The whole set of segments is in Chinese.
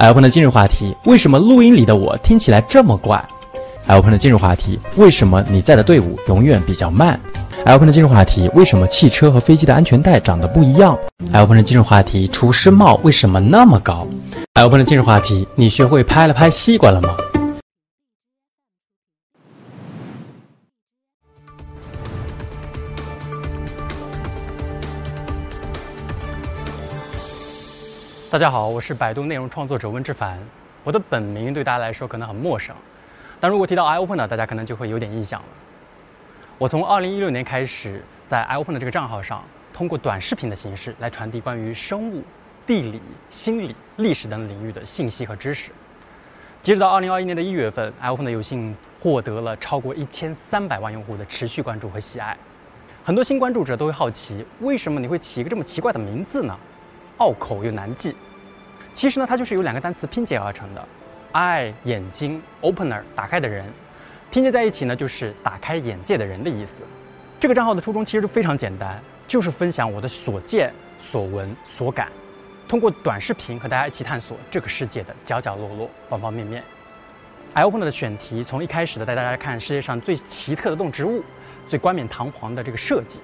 iOpen 的今日话题：为什么录音里的我听起来这么怪？iOpen 的今日话题：为什么你在的队伍永远比较慢？iOpen 的今日话题：为什么汽车和飞机的安全带长得不一样？iOpen 的今日话题：厨师帽为什么那么高？iOpen 的今日话题：你学会拍了拍西瓜了吗？大家好，我是百度内容创作者温之凡。我的本名对大家来说可能很陌生，但如果提到 iOpen 呢，大家可能就会有点印象了。我从2016年开始，在 iOpen 的这个账号上，通过短视频的形式来传递关于生物、地理、心理、历史等领域的信息和知识。截止到2021年的一月份，iOpen 的有幸获得了超过1300万用户的持续关注和喜爱。很多新关注者都会好奇，为什么你会起一个这么奇怪的名字呢？拗口又难记，其实呢，它就是由两个单词拼接而成的，eye 眼睛，opener 打开的人，拼接在一起呢，就是打开眼界的人的意思。这个账号的初衷其实就非常简单，就是分享我的所见所闻所感，通过短视频和大家一起探索这个世界的角角落落、方方面面。i opener 的选题从一开始的带大家看世界上最奇特的动植物，最冠冕堂皇的这个设计。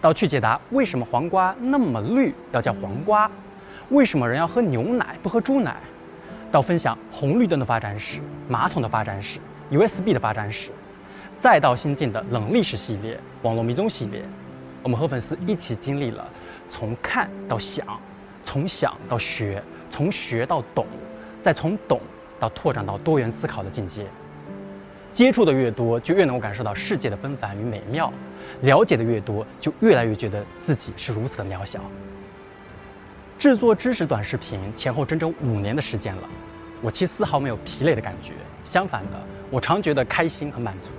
到去解答为什么黄瓜那么绿要叫黄瓜，为什么人要喝牛奶不喝猪奶，到分享红绿灯的发展史、马桶的发展史、USB 的发展史，再到新进的冷历史系列、网络迷踪系列，我们和粉丝一起经历了从看到想，从想到学，从学到懂，再从懂到拓展到多元思考的境界。接触的越多，就越能够感受到世界的纷繁与美妙。了解的越多，就越来越觉得自己是如此的渺小。制作知识短视频前后整整五年的时间了，我其丝毫没有疲累的感觉，相反的，我常觉得开心和满足，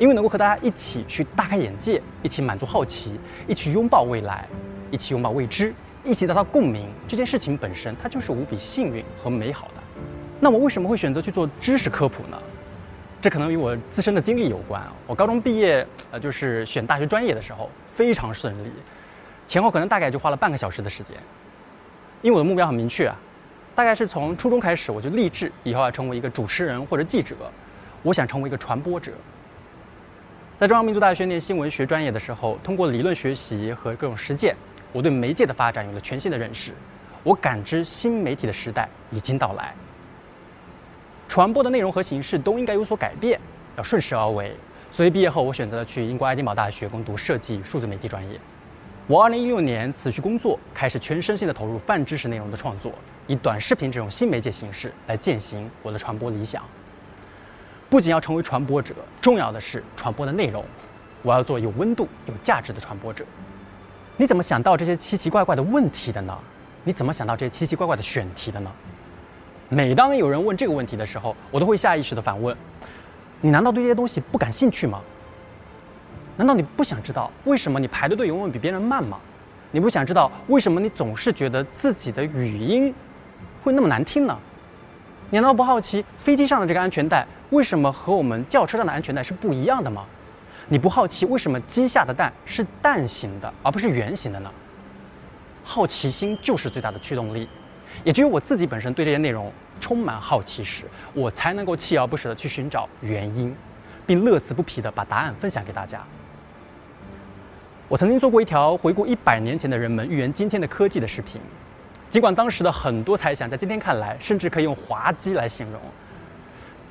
因为能够和大家一起去大开眼界，一起满足好奇，一起拥抱未来，一起拥抱未知，一起达到共鸣，这件事情本身它就是无比幸运和美好的。那我为什么会选择去做知识科普呢？这可能与我自身的经历有关。我高中毕业，呃，就是选大学专业的时候非常顺利，前后可能大概就花了半个小时的时间。因为我的目标很明确啊，大概是从初中开始我就立志以后要成为一个主持人或者记者，我想成为一个传播者。在中央民族大学念新闻学专业的时候，通过理论学习和各种实践，我对媒介的发展有了全新的认识。我感知新媒体的时代已经到来。传播的内容和形式都应该有所改变，要顺势而为。所以毕业后，我选择了去英国爱丁堡大学攻读设计数字媒体专业。我2016年辞去工作，开始全身心的投入泛知识内容的创作，以短视频这种新媒介形式来践行我的传播理想。不仅要成为传播者，重要的是传播的内容。我要做有温度、有价值的传播者。你怎么想到这些奇奇怪怪的问题的呢？你怎么想到这些奇奇怪怪的选题的呢？每当有人问这个问题的时候，我都会下意识的反问：你难道对这些东西不感兴趣吗？难道你不想知道为什么你排的队永远比别人慢吗？你不想知道为什么你总是觉得自己的语音会那么难听呢？你难道不好奇飞机上的这个安全带为什么和我们轿车上的安全带是不一样的吗？你不好奇为什么鸡下的蛋是蛋形的而不是圆形的呢？好奇心就是最大的驱动力。也只有我自己本身对这些内容充满好奇时，我才能够锲而不舍地去寻找原因，并乐此不疲地把答案分享给大家。我曾经做过一条回顾一百年前的人们预言今天的科技的视频，尽管当时的很多猜想在今天看来甚至可以用滑稽来形容，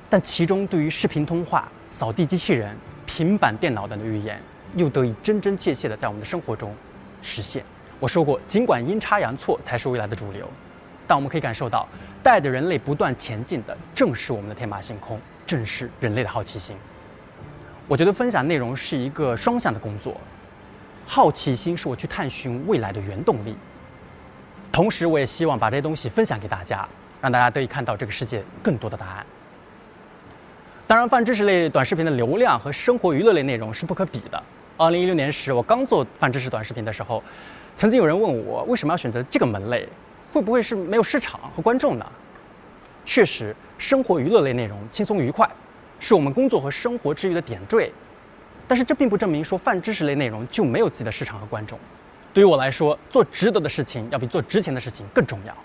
但其中对于视频通话、扫地机器人、平板电脑等的预言，又得以真真切切地在我们的生活中实现。我说过，尽管阴差阳错才是未来的主流。但我们可以感受到，带着人类不断前进的，正是我们的天马行空，正是人类的好奇心。我觉得分享内容是一个双向的工作，好奇心是我去探寻未来的原动力。同时，我也希望把这些东西分享给大家，让大家得以看到这个世界更多的答案。当然，泛知识类短视频的流量和生活娱乐类内容是不可比的。二零一六年时，我刚做泛知识短视频的时候，曾经有人问我为什么要选择这个门类。会不会是没有市场和观众呢？确实，生活娱乐类内容轻松愉快，是我们工作和生活之余的点缀。但是这并不证明说泛知识类内容就没有自己的市场和观众。对于我来说，做值得的事情要比做值钱的事情更重要。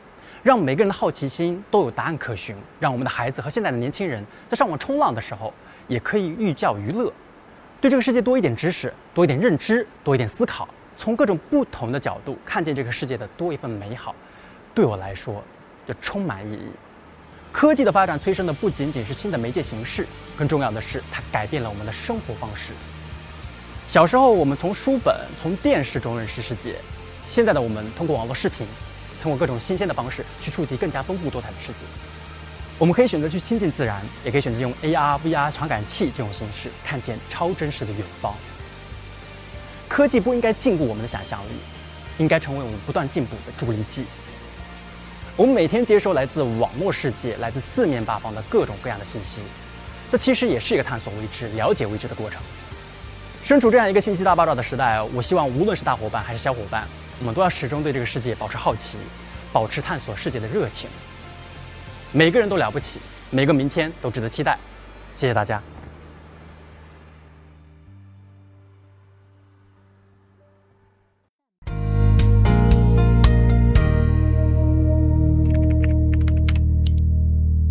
让每个人的好奇心都有答案可循，让我们的孩子和现在的年轻人在上网冲浪的时候，也可以寓教于乐，对这个世界多一点知识，多一点认知，多一点思考，从各种不同的角度看见这个世界的多一份美好，对我来说，就充满意义。科技的发展催生的不仅仅是新的媒介形式，更重要的是它改变了我们的生活方式。小时候我们从书本、从电视中认识世界，现在的我们通过网络视频，通过各种新鲜的方式去触及更加丰富多彩的世界。我们可以选择去亲近自然，也可以选择用 AR、VR 传感器这种形式看见超真实的远方。科技不应该禁锢我们的想象力，应该成为我们不断进步的助力剂。我们每天接收来自网络世界、来自四面八方的各种各样的信息，这其实也是一个探索未知、了解未知的过程。身处这样一个信息大爆炸的时代，我希望无论是大伙伴还是小伙伴，我们都要始终对这个世界保持好奇，保持探索世界的热情。每个人都了不起，每个明天都值得期待。谢谢大家。